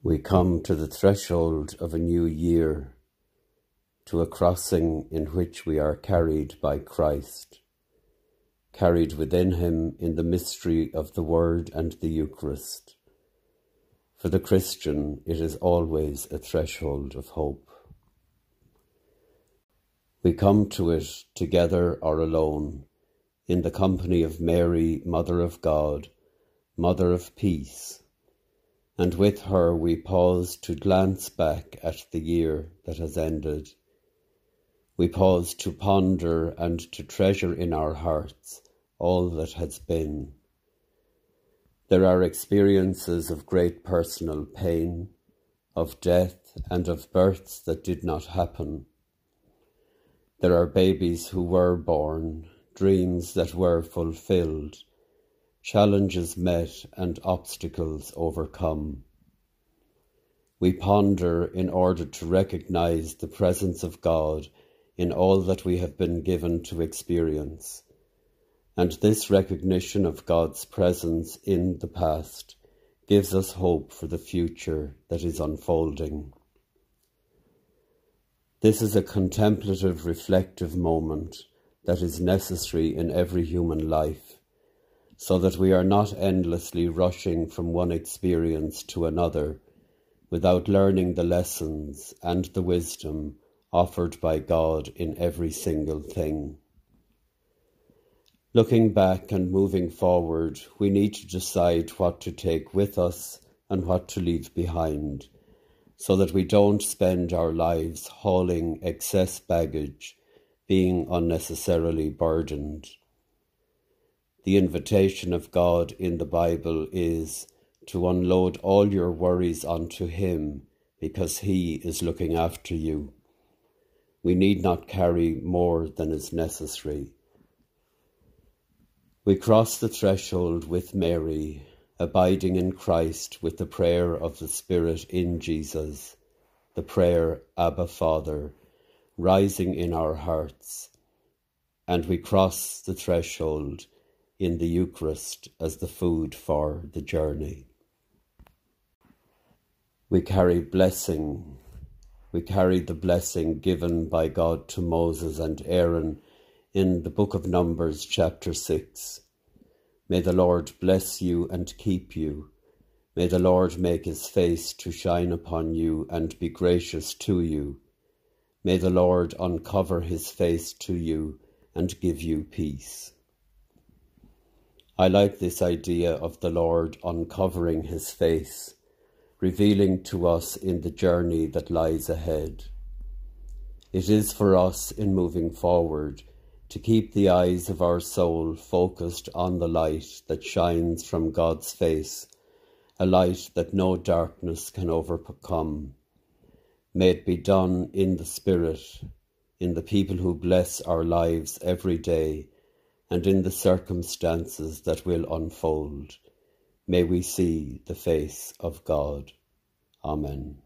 We come to the threshold of a new year, to a crossing in which we are carried by Christ, carried within him in the mystery of the Word and the Eucharist. For the Christian, it is always a threshold of hope. We come to it together or alone, in the company of Mary, Mother of God, Mother of Peace, and with her we pause to glance back at the year that has ended. We pause to ponder and to treasure in our hearts all that has been. There are experiences of great personal pain, of death, and of births that did not happen. There are babies who were born, dreams that were fulfilled, challenges met and obstacles overcome. We ponder in order to recognize the presence of God in all that we have been given to experience. And this recognition of God's presence in the past gives us hope for the future that is unfolding. This is a contemplative, reflective moment that is necessary in every human life so that we are not endlessly rushing from one experience to another without learning the lessons and the wisdom offered by God in every single thing. Looking back and moving forward, we need to decide what to take with us and what to leave behind, so that we don't spend our lives hauling excess baggage, being unnecessarily burdened. The invitation of God in the Bible is to unload all your worries onto Him because He is looking after you. We need not carry more than is necessary. We cross the threshold with Mary, abiding in Christ with the prayer of the Spirit in Jesus, the prayer, Abba Father, rising in our hearts. And we cross the threshold in the Eucharist as the food for the journey. We carry blessing. We carry the blessing given by God to Moses and Aaron in the book of Numbers, chapter 6. May the Lord bless you and keep you. May the Lord make his face to shine upon you and be gracious to you. May the Lord uncover his face to you and give you peace. I like this idea of the Lord uncovering his face, revealing to us in the journey that lies ahead. It is for us in moving forward to keep the eyes of our soul focused on the light that shines from God's face, a light that no darkness can overcome. May it be done in the Spirit, in the people who bless our lives every day and in the circumstances that will unfold, may we see the face of God. Amen.